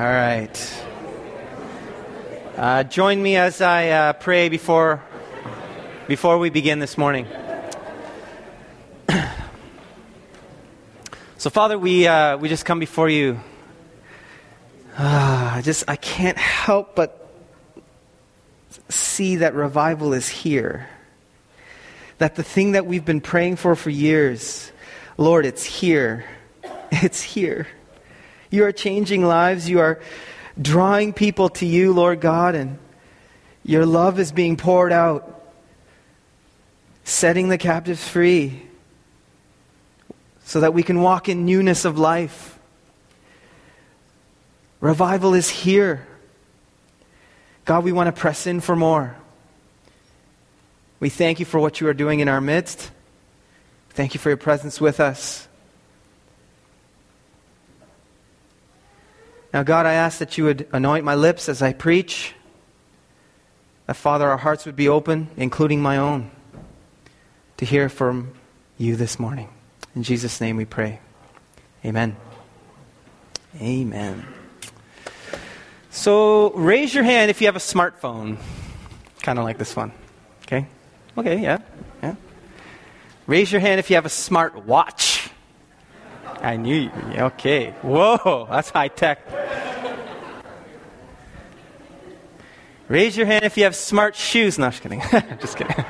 All right. Uh, join me as I uh, pray before, before we begin this morning. so, Father, we, uh, we just come before you. I just I can't help but see that revival is here. That the thing that we've been praying for for years, Lord, it's here. It's here. You are changing lives. You are drawing people to you, Lord God, and your love is being poured out, setting the captives free so that we can walk in newness of life. Revival is here. God, we want to press in for more. We thank you for what you are doing in our midst. Thank you for your presence with us. Now, God, I ask that you would anoint my lips as I preach. That, Father, our hearts would be open, including my own, to hear from you this morning. In Jesus' name we pray. Amen. Amen. So, raise your hand if you have a smartphone. Kind of like this one. Okay? Okay, yeah. Yeah. Raise your hand if you have a smart watch. I knew you. Okay. Whoa, that's high tech. Raise your hand if you have smart shoes. No, just kidding. just kidding.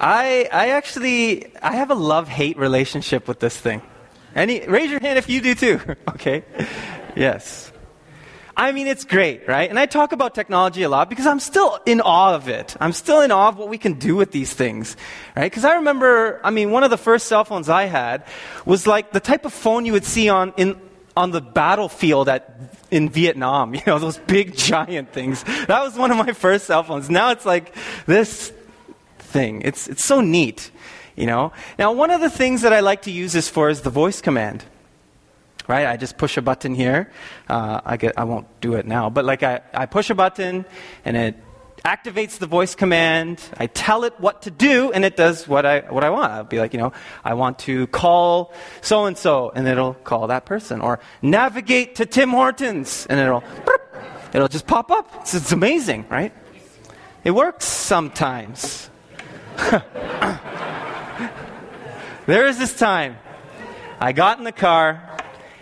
I, I actually, I have a love-hate relationship with this thing. Any, raise your hand if you do too. okay. Yes. I mean, it's great, right? And I talk about technology a lot because I'm still in awe of it. I'm still in awe of what we can do with these things, right? Because I remember, I mean, one of the first cell phones I had was like the type of phone you would see on, in, on the battlefield at, in Vietnam, you know, those big giant things. That was one of my first cell phones. Now it's like this thing. It's, it's so neat, you know? Now, one of the things that I like to use this for is the voice command right? I just push a button here. Uh, I, get, I won't do it now, but like I, I push a button and it activates the voice command. I tell it what to do and it does what I, what I want. I'll be like, you know, I want to call so and so and it'll call that person. Or navigate to Tim Hortons and it'll, it'll just pop up. It's, it's amazing, right? It works sometimes. there is this time I got in the car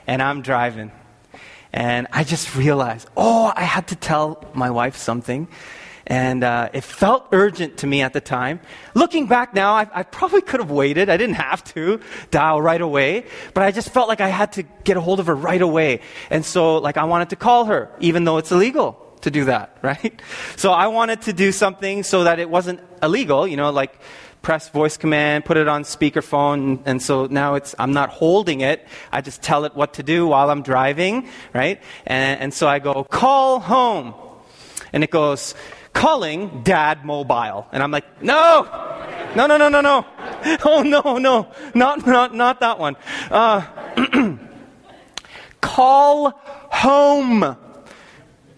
and I'm driving. And I just realized, oh, I had to tell my wife something. And uh, it felt urgent to me at the time. Looking back now, I, I, probably could have waited. I didn't have to dial right away, but I just felt like I had to get a hold of her right away. And so, like, I wanted to call her, even though it's illegal to do that, right? So I wanted to do something so that it wasn't illegal, you know, like press voice command, put it on speakerphone, and so now it's I'm not holding it. I just tell it what to do while I'm driving, right? And, and so I go call home, and it goes calling dad mobile, and I'm like no, no, no, no, no, no, oh no, no, not not not that one. Uh, call home.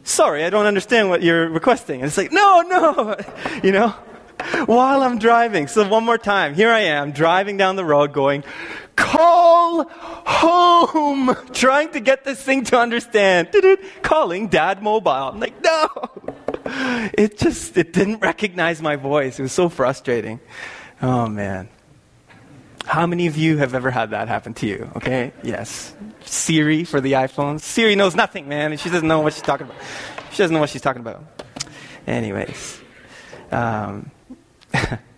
Sorry, I don't understand what you're requesting. And it's like, no, no, you know while I'm driving. So one more time. Here I am driving down the road going, call home, trying to get this thing to understand. Calling dad mobile. I'm like, no. It just, it didn't recognize my voice. It was so frustrating. Oh man. How many of you have ever had that happen to you? Okay? Yes. Siri for the iPhone. Siri knows nothing, man. She doesn't know what she's talking about. She doesn't know what she's talking about. Anyways. Um,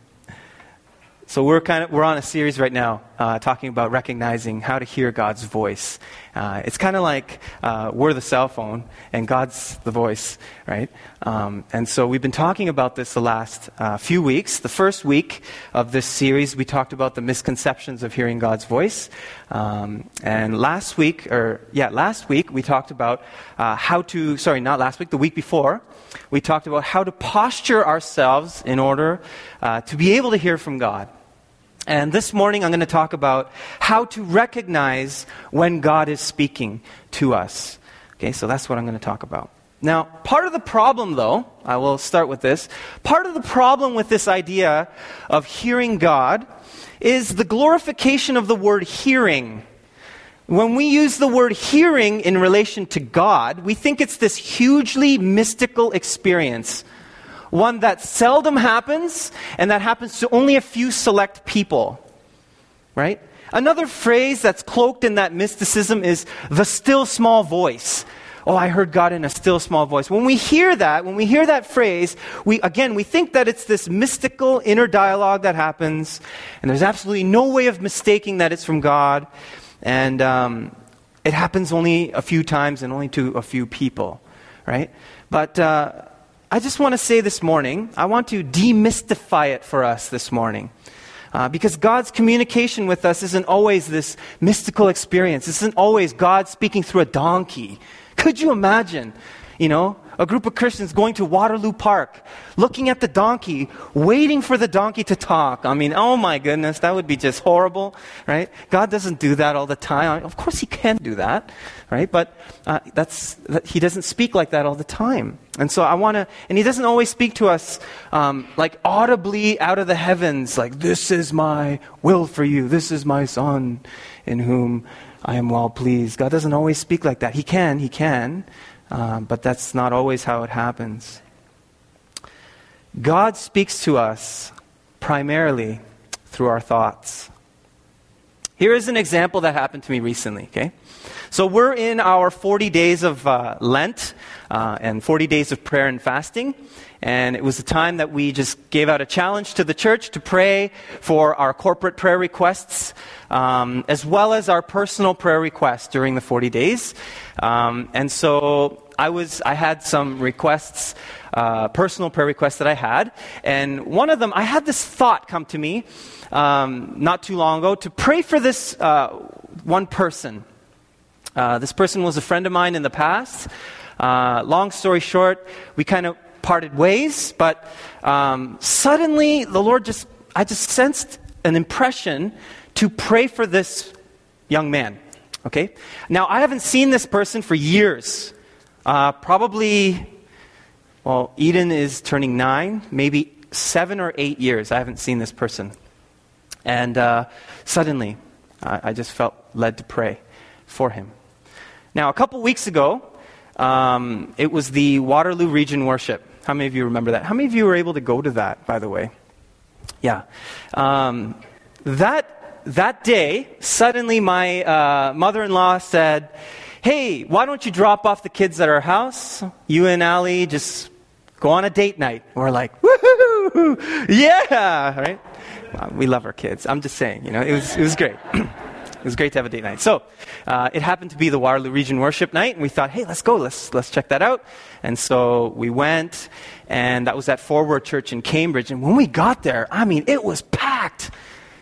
so we're kind of we're on a series right now uh, talking about recognizing how to hear God's voice. Uh, it's kind of like uh, we're the cell phone and God's the voice, right? Um, and so we've been talking about this the last uh, few weeks. The first week of this series, we talked about the misconceptions of hearing God's voice. Um, and last week, or yeah, last week we talked about uh, how to. Sorry, not last week. The week before, we talked about how to posture ourselves in order uh, to be able to hear from God. And this morning I'm going to talk about how to recognize when God is speaking to us. Okay, so that's what I'm going to talk about. Now, part of the problem, though, I will start with this. Part of the problem with this idea of hearing God is the glorification of the word hearing. when we use the word hearing in relation to God, we think it's this hugely mystical experience. One that seldom happens and that happens to only a few select people. Right? Another phrase that's cloaked in that mysticism is the still small voice. Oh, I heard God in a still small voice. When we hear that, when we hear that phrase, we, again, we think that it's this mystical inner dialogue that happens, and there's absolutely no way of mistaking that it's from God. And um, it happens only a few times and only to a few people, right? But uh, I just want to say this morning, I want to demystify it for us this morning. Uh, because God's communication with us isn't always this mystical experience. It isn't always God speaking through a donkey. Could you imagine, you know, a group of Christians going to Waterloo Park, looking at the donkey, waiting for the donkey to talk. I mean, oh my goodness, that would be just horrible, right? God doesn't do that all the time. Of course, He can do that, right? But uh, that's that, He doesn't speak like that all the time. And so I want to, and He doesn't always speak to us um, like audibly out of the heavens, like this is my will for you, this is my Son, in whom I am well pleased. God doesn't always speak like that. He can, He can. Uh, but that's not always how it happens. God speaks to us primarily through our thoughts. Here is an example that happened to me recently, okay? So we're in our 40 days of uh, Lent uh, and 40 days of prayer and fasting. And it was a time that we just gave out a challenge to the church to pray for our corporate prayer requests, um, as well as our personal prayer requests during the 40 days. Um, and so I was, I had some requests, uh, personal prayer requests that I had. And one of them, I had this thought come to me um, not too long ago to pray for this uh, one person. Uh, this person was a friend of mine in the past. Uh, long story short, we kind of parted ways, but um, suddenly the Lord just, I just sensed an impression to pray for this young man. Okay? Now, I haven't seen this person for years. Uh, probably, well, Eden is turning nine, maybe seven or eight years. I haven't seen this person. And uh, suddenly, I, I just felt led to pray for him. Now, a couple weeks ago, um, it was the Waterloo Region Worship. How many of you remember that? How many of you were able to go to that, by the way? Yeah. Um, that, that day, suddenly my uh, mother in law said, Hey, why don't you drop off the kids at our house? You and Ali just go on a date night. We're like, Woohoo! Yeah! Right? we love our kids. I'm just saying, you know, it was, it was great. It was great to have a date night. So uh, it happened to be the Waterloo Region Worship Night, and we thought, hey, let's go, let's let's check that out. And so we went, and that was at Forward Church in Cambridge. And when we got there, I mean, it was packed,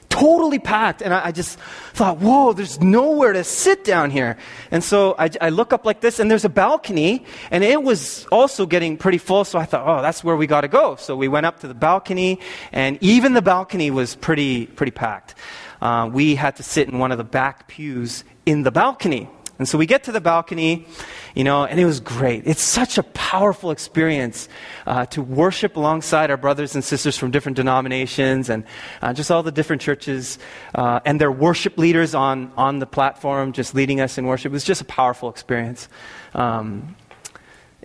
totally packed. And I, I just thought, whoa, there's nowhere to sit down here. And so I, I look up like this, and there's a balcony, and it was also getting pretty full. So I thought, oh, that's where we got to go. So we went up to the balcony, and even the balcony was pretty pretty packed uh, we had to sit in one of the back pews in the balcony. And so we get to the balcony, you know, and it was great. It's such a powerful experience uh, to worship alongside our brothers and sisters from different denominations and uh, just all the different churches uh, and their worship leaders on, on the platform just leading us in worship. It was just a powerful experience. Um,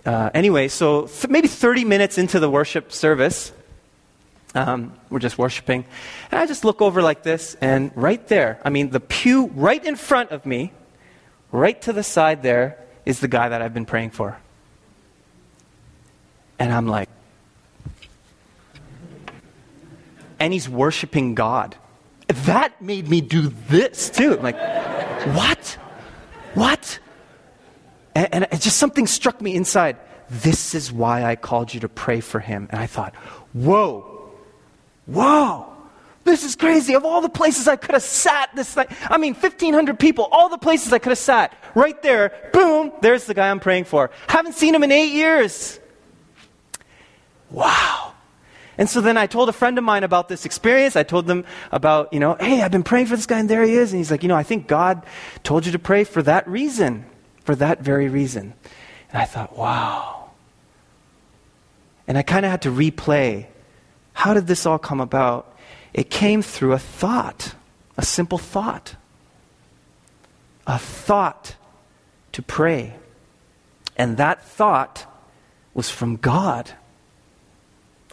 uh, anyway, so th- maybe 30 minutes into the worship service, um, we're just worshiping. And I just look over like this, and right there, I mean, the pew right in front of me, right to the side there, is the guy that I've been praying for. And I'm like, and he's worshiping God. That made me do this too. I'm like, what? What? And, and it just something struck me inside. This is why I called you to pray for him. And I thought, whoa, whoa, this is crazy. Of all the places I could have sat this night, I mean, 1,500 people, all the places I could have sat, right there, boom, there's the guy I'm praying for. Haven't seen him in eight years. Wow. And so then I told a friend of mine about this experience. I told them about, you know, hey, I've been praying for this guy, and there he is. And he's like, you know, I think God told you to pray for that reason, for that very reason. And I thought, wow. And I kind of had to replay how did this all come about? It came through a thought, a simple thought. a thought to pray. And that thought was from God.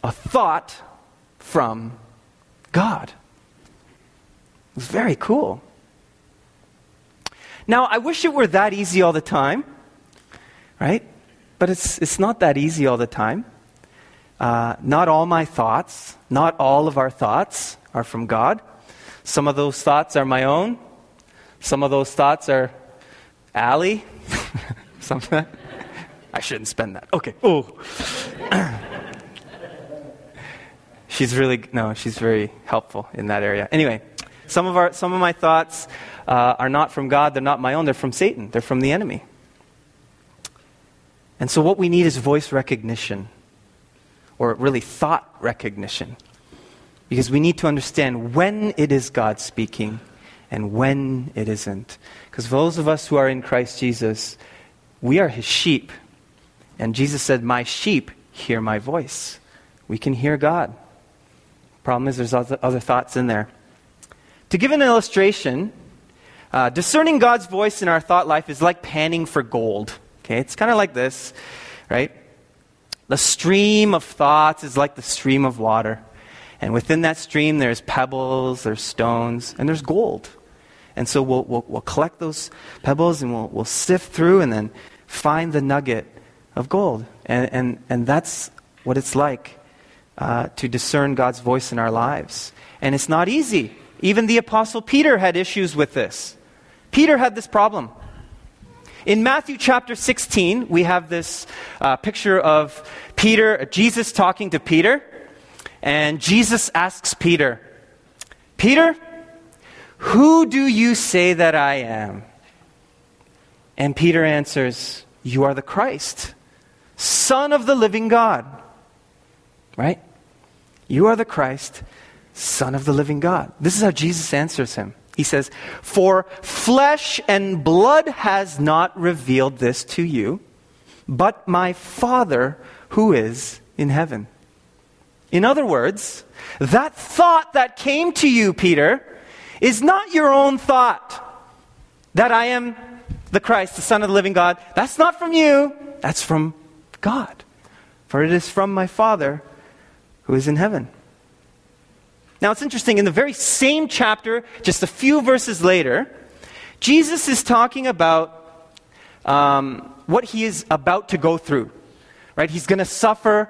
A thought from God. It was very cool. Now, I wish it were that easy all the time, right? But it's, it's not that easy all the time. Uh, not all my thoughts, not all of our thoughts are from God. Some of those thoughts are my own. Some of those thoughts are Allie. Something. I shouldn't spend that. Okay. Oh. she's really no. She's very helpful in that area. Anyway, some of our some of my thoughts uh, are not from God. They're not my own. They're from Satan. They're from the enemy. And so, what we need is voice recognition, or really thought recognition, because we need to understand when it is God speaking and when it isn't. Because those of us who are in Christ Jesus, we are his sheep. And Jesus said, My sheep hear my voice. We can hear God. Problem is, there's other, other thoughts in there. To give an illustration, uh, discerning God's voice in our thought life is like panning for gold. Okay, it's kind of like this, right? The stream of thoughts is like the stream of water. And within that stream, there's pebbles, there's stones, and there's gold. And so we'll, we'll, we'll collect those pebbles and we'll, we'll sift through and then find the nugget of gold. And, and, and that's what it's like uh, to discern God's voice in our lives. And it's not easy. Even the Apostle Peter had issues with this. Peter had this problem. In Matthew chapter 16, we have this uh, picture of Peter, Jesus talking to Peter. And Jesus asks Peter, Peter, who do you say that I am? And Peter answers, You are the Christ, Son of the living God. Right? You are the Christ, Son of the living God. This is how Jesus answers him. He says, For flesh and blood has not revealed this to you, but my Father who is in heaven. In other words, that thought that came to you, Peter, is not your own thought that I am the Christ, the Son of the living God. That's not from you, that's from God. For it is from my Father who is in heaven. Now it's interesting, in the very same chapter, just a few verses later, Jesus is talking about um, what he is about to go through. Right? He's going to suffer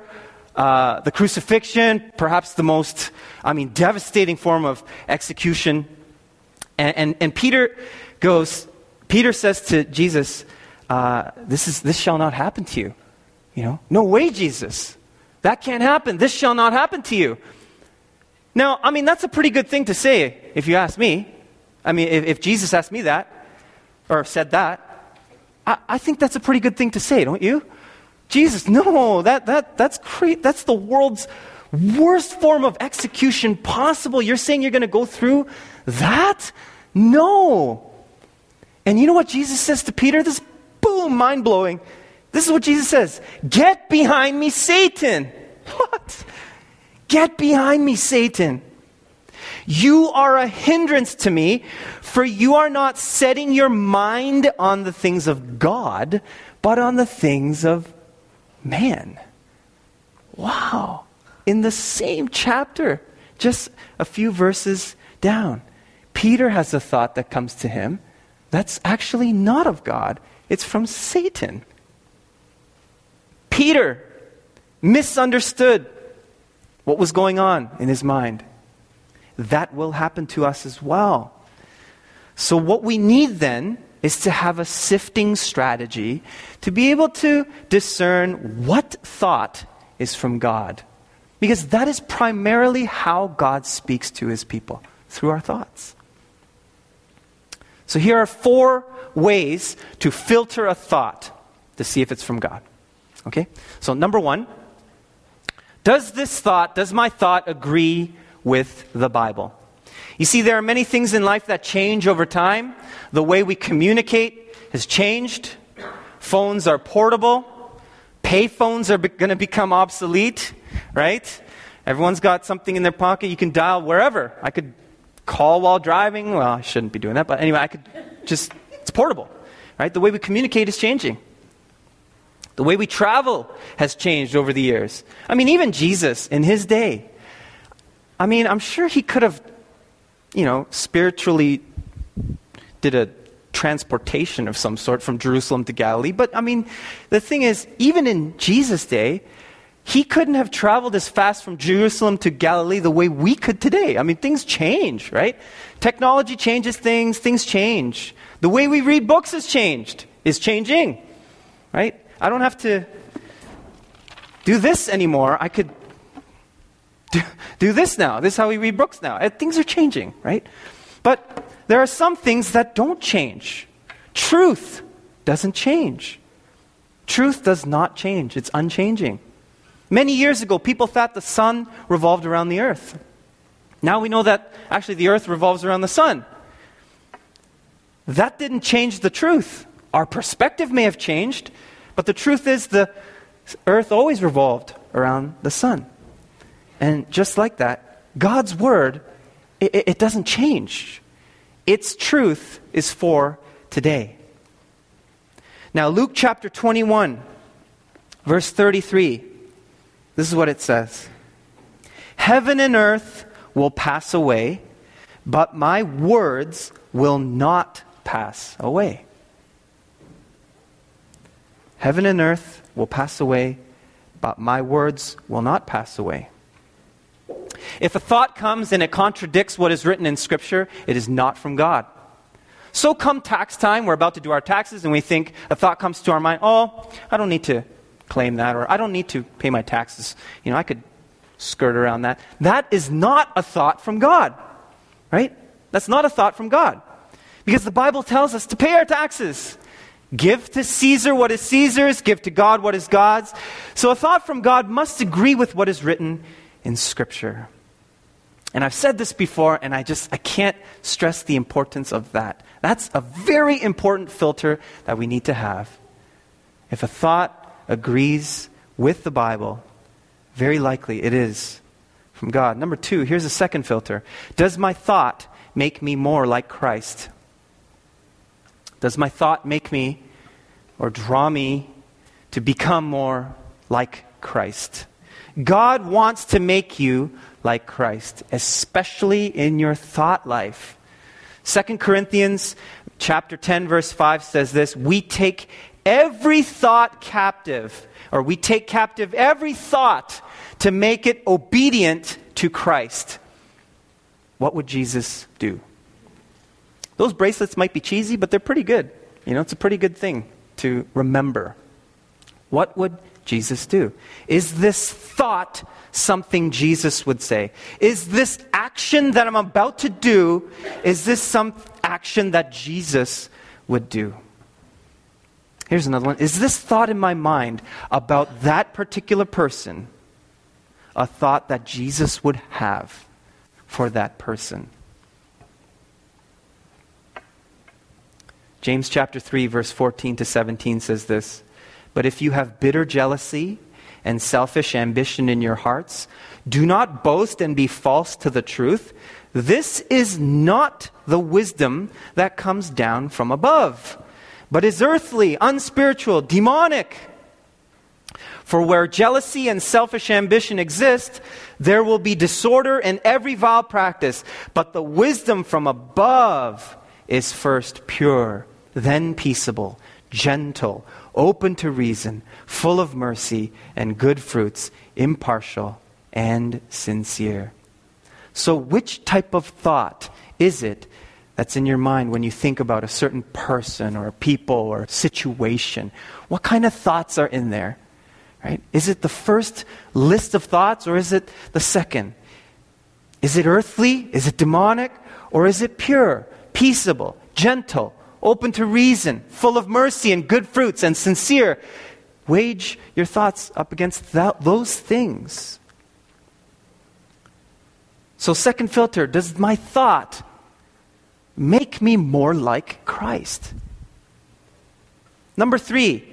uh, the crucifixion, perhaps the most, I mean, devastating form of execution and, and, and Peter goes, Peter says to Jesus, uh, this, is, this shall not happen to you. You know, no way, Jesus. That can't happen. This shall not happen to you. Now, I mean, that's a pretty good thing to say, if you ask me. I mean, if, if Jesus asked me that, or said that, I, I, think that's a pretty good thing to say, don't you? Jesus, no, that, that, that's, cre- that's the world's worst form of execution possible. You're saying you're going to go through that? No. And you know what Jesus says to Peter? This boom, mind blowing. This is what Jesus says Get behind me, Satan. What? Get behind me, Satan. You are a hindrance to me, for you are not setting your mind on the things of God, but on the things of man. Wow. In the same chapter, just a few verses down. Peter has a thought that comes to him that's actually not of God, it's from Satan. Peter misunderstood what was going on in his mind. That will happen to us as well. So, what we need then is to have a sifting strategy to be able to discern what thought is from God. Because that is primarily how God speaks to his people through our thoughts. So here are four ways to filter a thought to see if it's from God. Okay? So, number one, does this thought, does my thought agree with the Bible? You see, there are many things in life that change over time. The way we communicate has changed. Phones are portable. Payphones are be- going to become obsolete, right? Everyone's got something in their pocket. You can dial wherever. I could call while driving. Well, I shouldn't be doing that, but anyway, I could just It's portable, right? The way we communicate is changing. The way we travel has changed over the years. I mean, even Jesus in his day, I mean, I'm sure he could have, you know, spiritually did a transportation of some sort from Jerusalem to Galilee. But I mean, the thing is, even in Jesus' day, he couldn't have traveled as fast from Jerusalem to Galilee the way we could today. I mean, things change, right? Technology changes things, things change. The way we read books has changed, is changing, right? I don't have to do this anymore. I could do, do this now. This is how we read books now. Uh, things are changing, right? But there are some things that don't change. Truth doesn't change. Truth does not change, it's unchanging. Many years ago, people thought the sun revolved around the earth. Now we know that actually the earth revolves around the sun. That didn't change the truth. Our perspective may have changed, but the truth is the earth always revolved around the sun. And just like that, God's word, it, it doesn't change. Its truth is for today. Now, Luke chapter 21, verse 33, this is what it says Heaven and earth will pass away, but my words will not pass away. Heaven and earth will pass away, but my words will not pass away. If a thought comes and it contradicts what is written in Scripture, it is not from God. So, come tax time, we're about to do our taxes, and we think a thought comes to our mind, oh, I don't need to claim that, or I don't need to pay my taxes. You know, I could skirt around that. That is not a thought from God, right? That's not a thought from God. Because the Bible tells us to pay our taxes. Give to Caesar what is Caesar's, give to God what is God's. So a thought from God must agree with what is written in Scripture. And I've said this before, and I just I can't stress the importance of that. That's a very important filter that we need to have. If a thought agrees with the Bible, very likely it is from God. Number two, here's a second filter. Does my thought make me more like Christ? Does my thought make me or draw me to become more like Christ? God wants to make you like Christ, especially in your thought life. 2 Corinthians chapter 10 verse 5 says this, we take every thought captive or we take captive every thought to make it obedient to Christ. What would Jesus do? Those bracelets might be cheesy, but they're pretty good. You know, it's a pretty good thing to remember. What would Jesus do? Is this thought something Jesus would say? Is this action that I'm about to do, is this some action that Jesus would do? Here's another one. Is this thought in my mind about that particular person a thought that Jesus would have for that person? James chapter 3 verse 14 to 17 says this, "But if you have bitter jealousy and selfish ambition in your hearts, do not boast and be false to the truth. This is not the wisdom that comes down from above, but is earthly, unspiritual, demonic." For where jealousy and selfish ambition exist, there will be disorder and every vile practice. But the wisdom from above is first pure, then peaceable, gentle, open to reason, full of mercy and good fruits, impartial and sincere. So, which type of thought is it that's in your mind when you think about a certain person or people or situation? What kind of thoughts are in there? Right? Is it the first list of thoughts or is it the second? Is it earthly? Is it demonic? Or is it pure, peaceable, gentle, open to reason, full of mercy and good fruits, and sincere. Wage your thoughts up against that, those things. So, second filter does my thought make me more like Christ? Number three,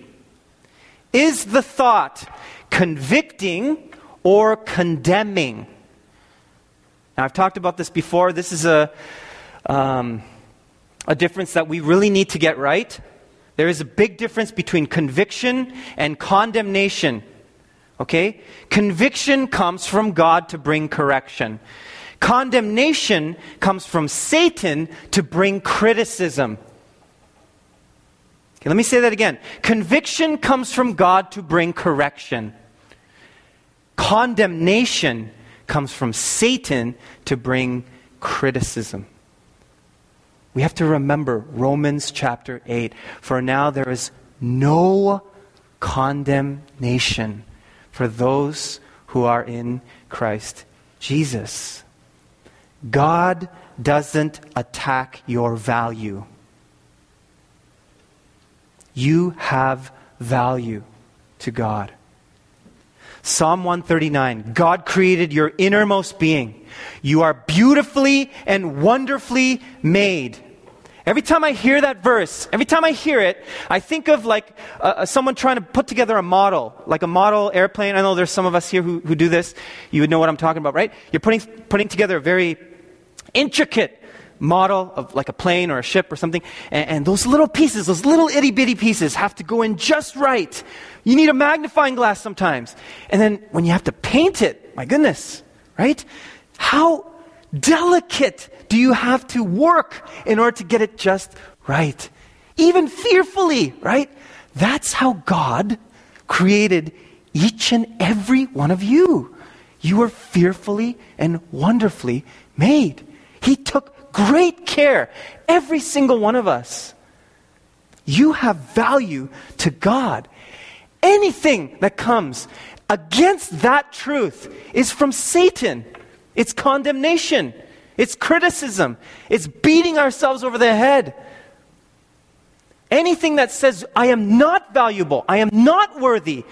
is the thought convicting or condemning? Now, I've talked about this before. This is a. Um, a difference that we really need to get right. There is a big difference between conviction and condemnation. Okay? Conviction comes from God to bring correction. Condemnation comes from Satan to bring criticism. Okay, let me say that again. Conviction comes from God to bring correction. Condemnation comes from Satan to bring criticism. We have to remember Romans chapter 8. For now there is no condemnation for those who are in Christ Jesus. God doesn't attack your value. You have value to God. Psalm 139 God created your innermost being. You are beautifully and wonderfully made. Every time I hear that verse, every time I hear it, I think of like uh, uh, someone trying to put together a model, like a model airplane. I know there's some of us here who, who do this. You would know what I'm talking about, right? You're putting, putting together a very intricate model of like a plane or a ship or something. And, and those little pieces, those little itty bitty pieces have to go in just right. You need a magnifying glass sometimes. And then when you have to paint it, my goodness, right? How delicate do you have to work in order to get it just right? Even fearfully, right? That's how God created each and every one of you. You were fearfully and wonderfully made. He took great care, every single one of us. You have value to God. Anything that comes against that truth is from Satan. It's condemnation. It's criticism. It's beating ourselves over the head. Anything that says, I am not valuable, I am not worthy,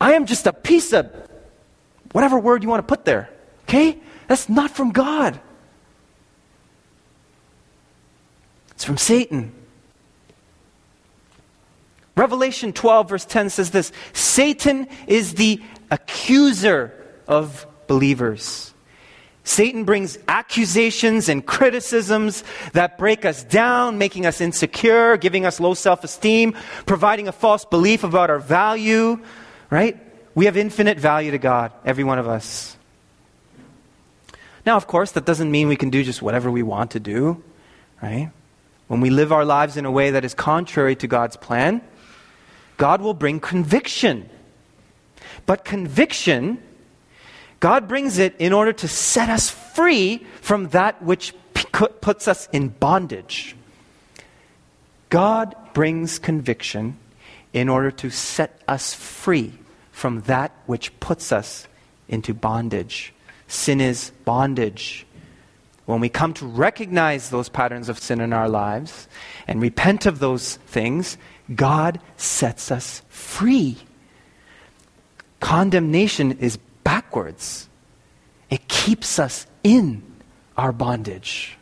I am just a piece of whatever word you want to put there, okay? That's not from God. It's from Satan. Revelation 12, verse 10 says this Satan is the accuser of believers. Satan brings accusations and criticisms that break us down, making us insecure, giving us low self esteem, providing a false belief about our value, right? We have infinite value to God, every one of us. Now, of course, that doesn't mean we can do just whatever we want to do, right? When we live our lives in a way that is contrary to God's plan, God will bring conviction. But conviction God brings it in order to set us free from that which puts us in bondage. God brings conviction in order to set us free from that which puts us into bondage. Sin is bondage. When we come to recognize those patterns of sin in our lives and repent of those things, God sets us free. Condemnation is backwards. It keeps us in our bondage.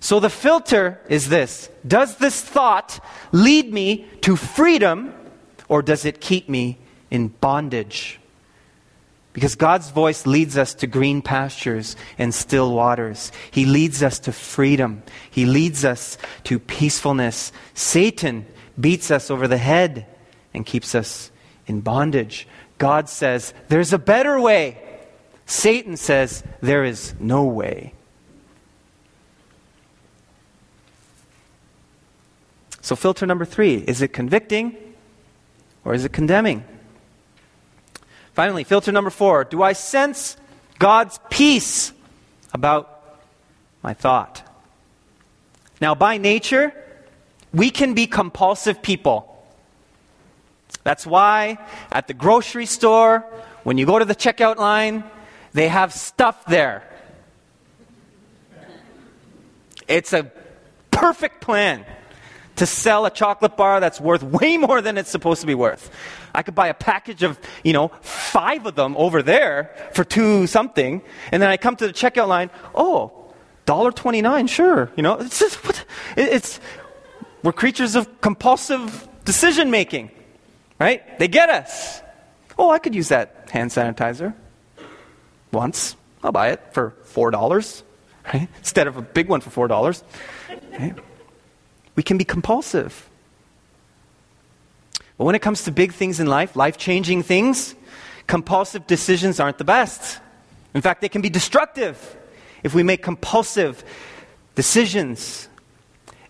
So the filter is this Does this thought lead me to freedom or does it keep me in bondage? Because God's voice leads us to green pastures and still waters. He leads us to freedom. He leads us to peacefulness. Satan beats us over the head and keeps us in bondage. God says, There's a better way. Satan says, There is no way. So, filter number three is it convicting or is it condemning? Finally, filter number four do I sense God's peace about my thought? Now, by nature, we can be compulsive people. That's why at the grocery store, when you go to the checkout line, they have stuff there. It's a perfect plan to sell a chocolate bar that's worth way more than it's supposed to be worth. I could buy a package of, you know, five of them over there for two something, and then I come to the checkout line, oh, $1.29, sure. You know, it's just, what, it's, we're creatures of compulsive decision making. Right? They get us. Oh, I could use that hand sanitizer once. I'll buy it for $4. right? Instead of a big one for $4. Right? We can be compulsive. But when it comes to big things in life, life changing things, compulsive decisions aren't the best. In fact, they can be destructive if we make compulsive decisions.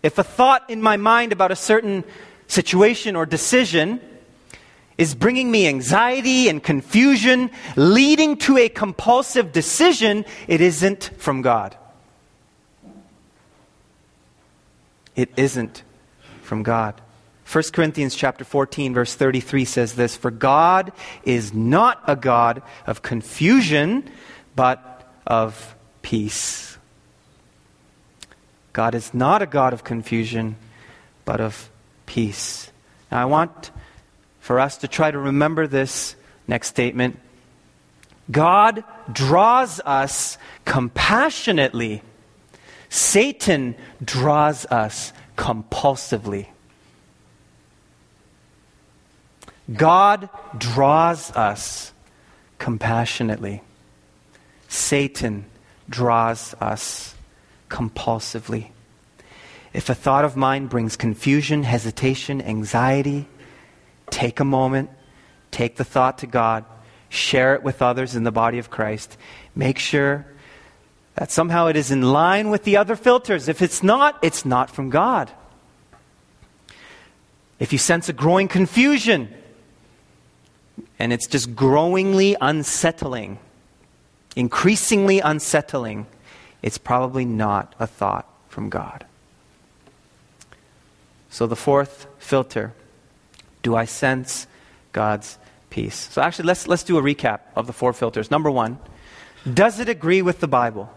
If a thought in my mind about a certain situation or decision is bringing me anxiety and confusion, leading to a compulsive decision, it isn't from God. It isn't from God. 1 Corinthians chapter 14 verse 33 says this, "For God is not a God of confusion, but of peace." God is not a God of confusion, but of peace. Now I want for us to try to remember this next statement. God draws us compassionately. Satan draws us compulsively. God draws us compassionately. Satan draws us compulsively. If a thought of mine brings confusion, hesitation, anxiety, Take a moment, take the thought to God, share it with others in the body of Christ. Make sure that somehow it is in line with the other filters. If it's not, it's not from God. If you sense a growing confusion and it's just growingly unsettling, increasingly unsettling, it's probably not a thought from God. So the fourth filter do I sense God's peace? So, actually, let's, let's do a recap of the four filters. Number one, does it agree with the Bible?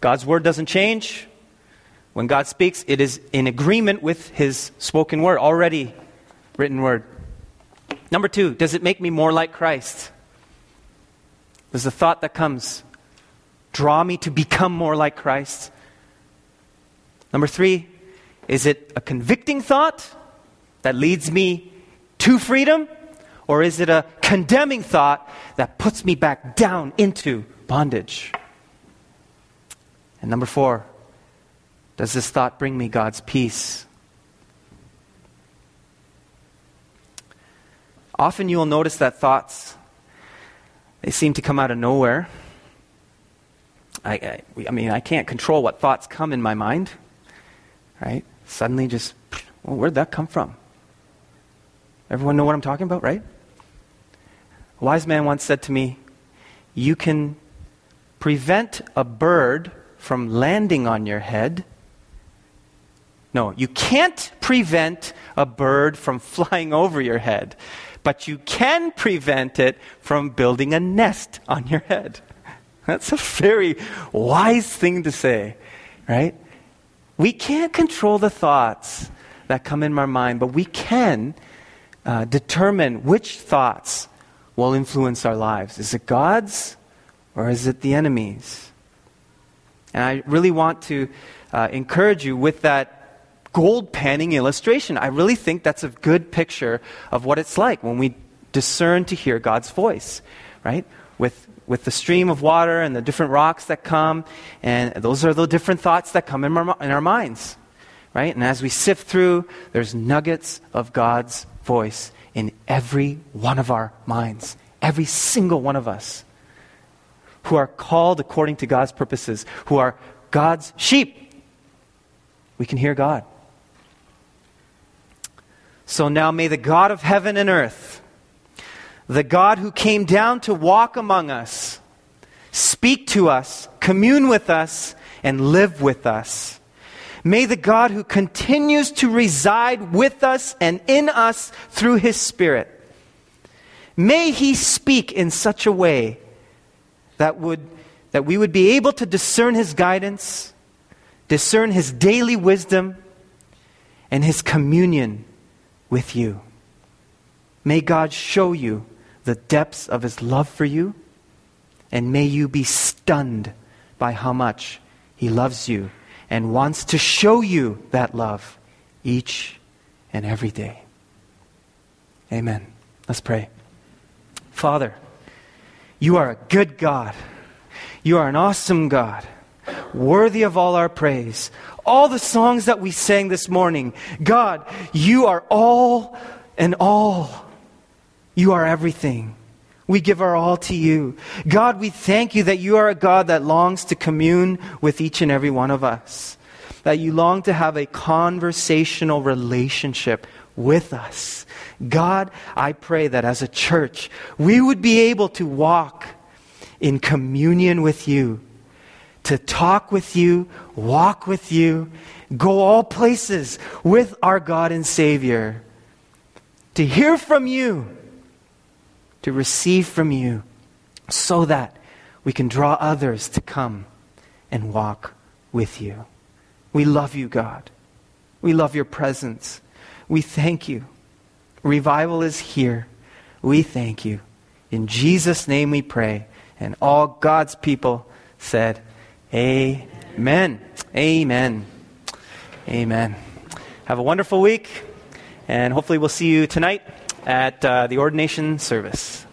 God's word doesn't change. When God speaks, it is in agreement with his spoken word, already written word. Number two, does it make me more like Christ? Does the thought that comes draw me to become more like Christ? Number three, is it a convicting thought that leads me to freedom? Or is it a condemning thought that puts me back down into bondage? And number four, does this thought bring me God's peace? Often you will notice that thoughts, they seem to come out of nowhere. I, I, I mean, I can't control what thoughts come in my mind, right? Suddenly just, well, where'd that come from? Everyone know what I'm talking about, right? A wise man once said to me, You can prevent a bird from landing on your head. No, you can't prevent a bird from flying over your head, but you can prevent it from building a nest on your head. That's a very wise thing to say, right? We can't control the thoughts that come in our mind, but we can uh, determine which thoughts will influence our lives. Is it God's or is it the enemy's? And I really want to uh, encourage you with that gold panning illustration. I really think that's a good picture of what it's like when we discern to hear God's voice, right? With, with the stream of water and the different rocks that come, and those are the different thoughts that come in our, in our minds, right? And as we sift through, there's nuggets of God's voice in every one of our minds, every single one of us who are called according to God's purposes, who are God's sheep. We can hear God. So now may the God of heaven and earth, the God who came down to walk among us, speak to us, commune with us, and live with us May the God who continues to reside with us and in us through his Spirit, may he speak in such a way that, would, that we would be able to discern his guidance, discern his daily wisdom, and his communion with you. May God show you the depths of his love for you, and may you be stunned by how much he loves you and wants to show you that love each and every day. Amen. Let's pray. Father, you are a good God. You are an awesome God, worthy of all our praise. All the songs that we sang this morning, God, you are all and all. You are everything. We give our all to you. God, we thank you that you are a God that longs to commune with each and every one of us, that you long to have a conversational relationship with us. God, I pray that as a church, we would be able to walk in communion with you, to talk with you, walk with you, go all places with our God and Savior, to hear from you, to receive from you, so that we can draw others to come and walk with you. We love you, God. We love your presence. We thank you. Revival is here. We thank you. In Jesus' name we pray. And all God's people said, Amen. Amen. Amen. Have a wonderful week, and hopefully we'll see you tonight at uh, the ordination service.